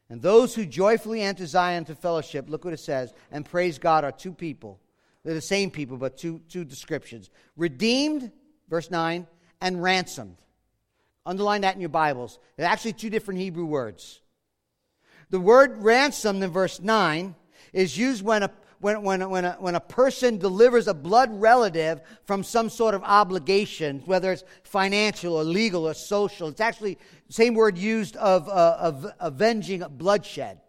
Speaker 1: And those who joyfully enter Zion to fellowship, look what it says, and praise God are two people. They're the same people, but two, two descriptions redeemed, verse 9, and ransomed. Underline that in your Bibles. They're actually two different Hebrew words. The word ransom in verse 9 is used when a, when, when, when, a, when a person delivers a blood relative from some sort of obligation, whether it's financial or legal or social. It's actually the same word used of, uh, of avenging bloodshed.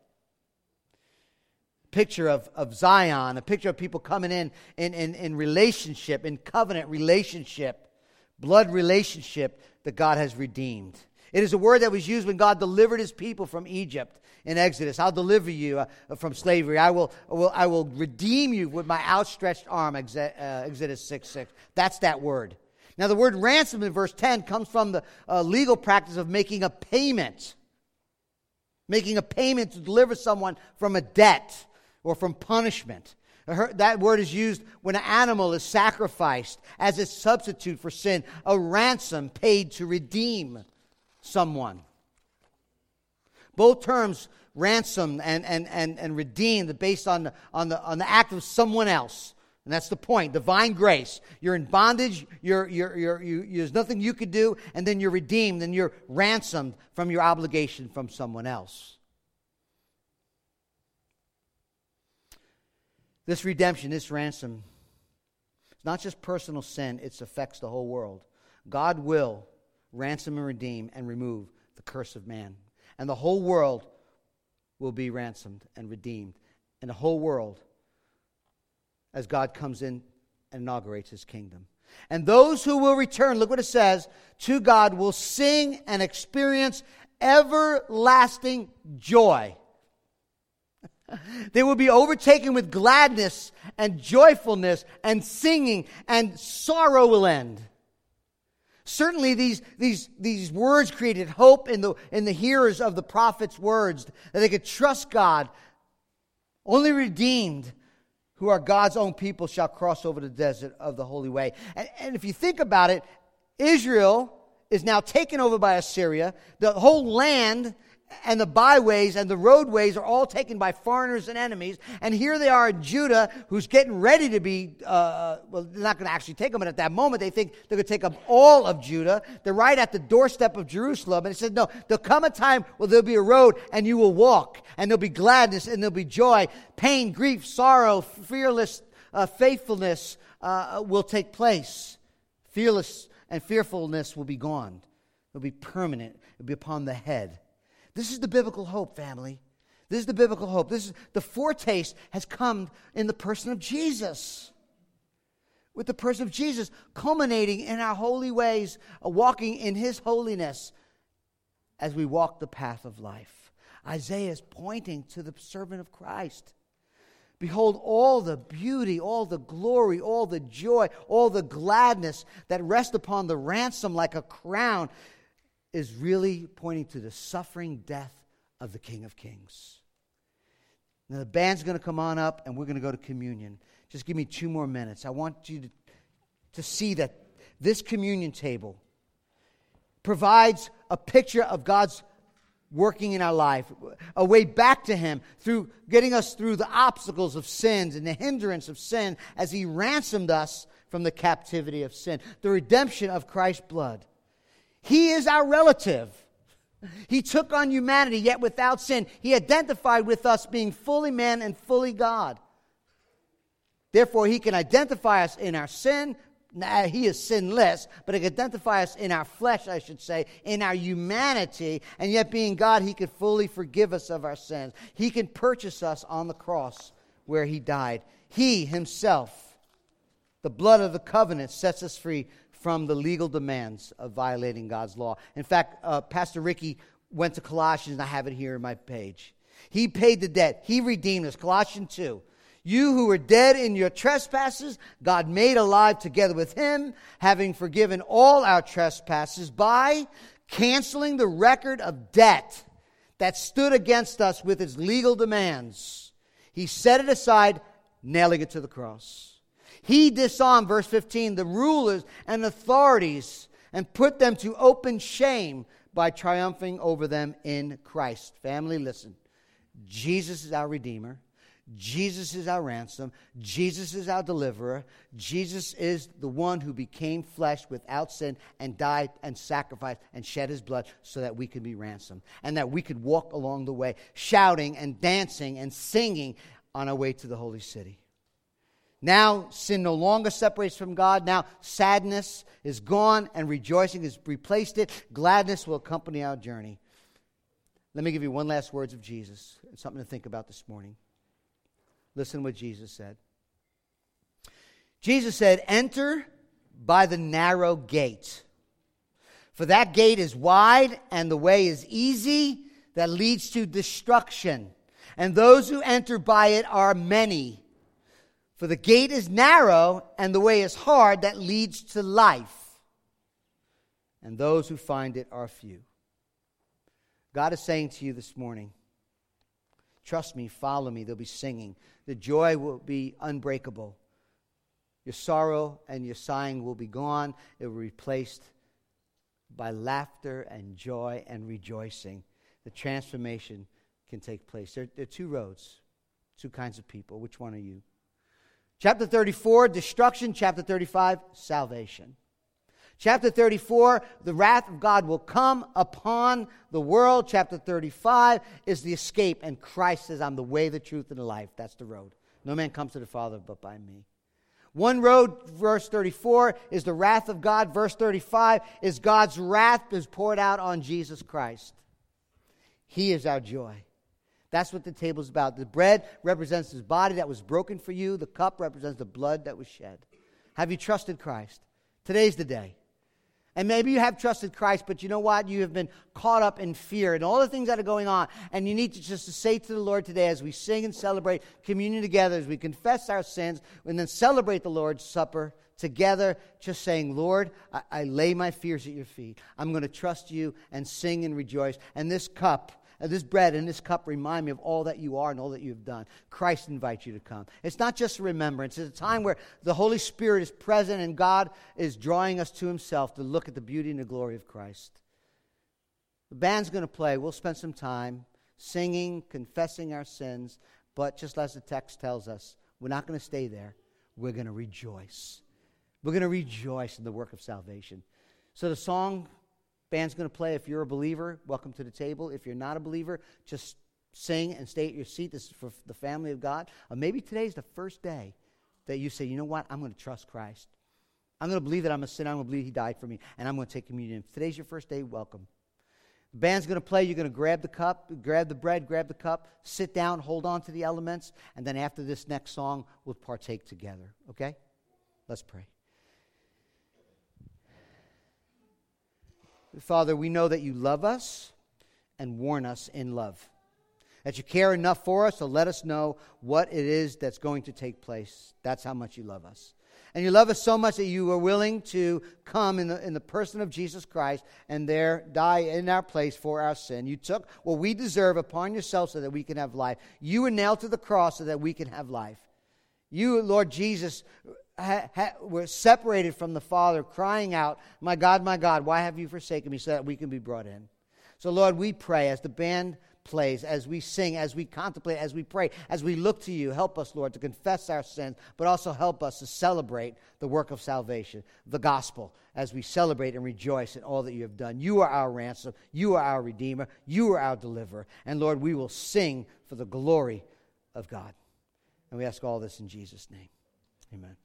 Speaker 1: Picture of, of Zion, a picture of people coming in in, in in relationship, in covenant relationship, blood relationship that God has redeemed. It is a word that was used when God delivered his people from Egypt in Exodus. I'll deliver you uh, from slavery. I will, will, I will redeem you with my outstretched arm, uh, Exodus 6 6. That's that word. Now, the word ransom in verse 10 comes from the uh, legal practice of making a payment. Making a payment to deliver someone from a debt or from punishment. That word is used when an animal is sacrificed as a substitute for sin, a ransom paid to redeem someone. Both terms, ransom and, and, and, and redeemed, based on the, on, the, on the act of someone else. And that's the point divine grace. You're in bondage, you're, you're, you're, you, there's nothing you could do, and then you're redeemed and you're ransomed from your obligation from someone else. This redemption, this ransom, it's not just personal sin, it affects the whole world. God will ransom and redeem and remove the curse of man and the whole world will be ransomed and redeemed. And the whole world, as God comes in and inaugurates his kingdom. And those who will return, look what it says, to God will sing and experience everlasting joy. they will be overtaken with gladness and joyfulness and singing, and sorrow will end. Certainly, these, these, these words created hope in the, in the hearers of the prophet's words that they could trust God. Only redeemed who are God's own people shall cross over the desert of the holy way. And, and if you think about it, Israel is now taken over by Assyria. The whole land and the byways and the roadways are all taken by foreigners and enemies. And here they are in Judah, who's getting ready to be, uh, well, they're not going to actually take them, but at that moment they think they're going to take up all of Judah. They're right at the doorstep of Jerusalem. And he said, No, there'll come a time where there'll be a road and you will walk, and there'll be gladness and there'll be joy, pain, grief, sorrow, fearless uh, faithfulness uh, will take place. Fearless and fearfulness will be gone. It'll be permanent, it'll be upon the head. This is the biblical hope, family. This is the biblical hope. This is the foretaste has come in the person of Jesus. With the person of Jesus culminating in our holy ways, uh, walking in his holiness as we walk the path of life. Isaiah is pointing to the servant of Christ. Behold, all the beauty, all the glory, all the joy, all the gladness that rest upon the ransom like a crown is really pointing to the suffering death of the King of Kings. Now, the band's going to come on up and we're going to go to communion. Just give me two more minutes. I want you to, to see that this communion table provides a picture of God's working in our life, a way back to Him through getting us through the obstacles of sins and the hindrance of sin as He ransomed us from the captivity of sin, the redemption of Christ's blood. He is our relative. He took on humanity, yet without sin. He identified with us being fully man and fully God. Therefore, he can identify us in our sin. Now, he is sinless, but he can identify us in our flesh, I should say, in our humanity. And yet, being God, he could fully forgive us of our sins. He can purchase us on the cross where he died. He himself, the blood of the covenant, sets us free from the legal demands of violating God's law. In fact, uh, Pastor Ricky went to Colossians, and I have it here in my page. He paid the debt, He redeemed us. Colossians 2. You who were dead in your trespasses, God made alive together with Him, having forgiven all our trespasses by canceling the record of debt that stood against us with its legal demands. He set it aside, nailing it to the cross. He disarmed, verse 15, the rulers and authorities and put them to open shame by triumphing over them in Christ. Family, listen. Jesus is our Redeemer. Jesus is our ransom. Jesus is our deliverer. Jesus is the one who became flesh without sin and died and sacrificed and shed his blood so that we could be ransomed and that we could walk along the way, shouting and dancing and singing on our way to the holy city. Now, sin no longer separates from God. Now, sadness is gone and rejoicing has replaced it. Gladness will accompany our journey. Let me give you one last words of Jesus, something to think about this morning. Listen to what Jesus said. Jesus said, Enter by the narrow gate. For that gate is wide and the way is easy that leads to destruction. And those who enter by it are many. For the gate is narrow and the way is hard that leads to life. And those who find it are few. God is saying to you this morning, trust me, follow me. They'll be singing. The joy will be unbreakable. Your sorrow and your sighing will be gone. It will be replaced by laughter and joy and rejoicing. The transformation can take place. There, there are two roads, two kinds of people. Which one are you? Chapter 34, destruction. Chapter 35, salvation. Chapter 34, the wrath of God will come upon the world. Chapter 35 is the escape, and Christ says, I'm the way, the truth, and the life. That's the road. No man comes to the Father but by me. One road, verse 34, is the wrath of God. Verse 35 is God's wrath is poured out on Jesus Christ. He is our joy. That's what the table is about. The bread represents his body that was broken for you, the cup represents the blood that was shed. Have you trusted Christ? Today's the day. And maybe you have trusted Christ, but you know what? You have been caught up in fear and all the things that are going on. And you need to just to say to the Lord today as we sing and celebrate communion together, as we confess our sins, and then celebrate the Lord's Supper together, just saying, Lord, I, I lay my fears at your feet. I'm going to trust you and sing and rejoice. And this cup Uh, this bread and this cup remind me of all that you are and all that you've done. Christ invites you to come. It's not just a remembrance, it's a time where the Holy Spirit is present and God is drawing us to Himself to look at the beauty and the glory of Christ. The band's going to play. We'll spend some time singing, confessing our sins, but just as the text tells us, we're not going to stay there. We're going to rejoice. We're going to rejoice in the work of salvation. So the song Band's going to play. If you're a believer, welcome to the table. If you're not a believer, just sing and stay at your seat. This is for the family of God. Or maybe today's the first day that you say, you know what? I'm going to trust Christ. I'm going to believe that I'm a sinner. I'm going to believe He died for me, and I'm going to take communion. If today's your first day, welcome. The band's going to play. You're going to grab the cup, grab the bread, grab the cup, sit down, hold on to the elements, and then after this next song, we'll partake together. Okay? Let's pray. Father, we know that you love us and warn us in love. That you care enough for us to let us know what it is that's going to take place. That's how much you love us. And you love us so much that you are willing to come in the, in the person of Jesus Christ and there die in our place for our sin. You took what we deserve upon yourself so that we can have life. You were nailed to the cross so that we can have life. You, Lord Jesus, ha, ha, were separated from the Father, crying out, My God, my God, why have you forsaken me? so that we can be brought in. So, Lord, we pray as the band plays, as we sing, as we contemplate, as we pray, as we look to you, help us, Lord, to confess our sins, but also help us to celebrate the work of salvation, the gospel, as we celebrate and rejoice in all that you have done. You are our ransom, you are our Redeemer, you are our deliverer. And Lord, we will sing for the glory of God. And we ask all this in Jesus' name. Amen.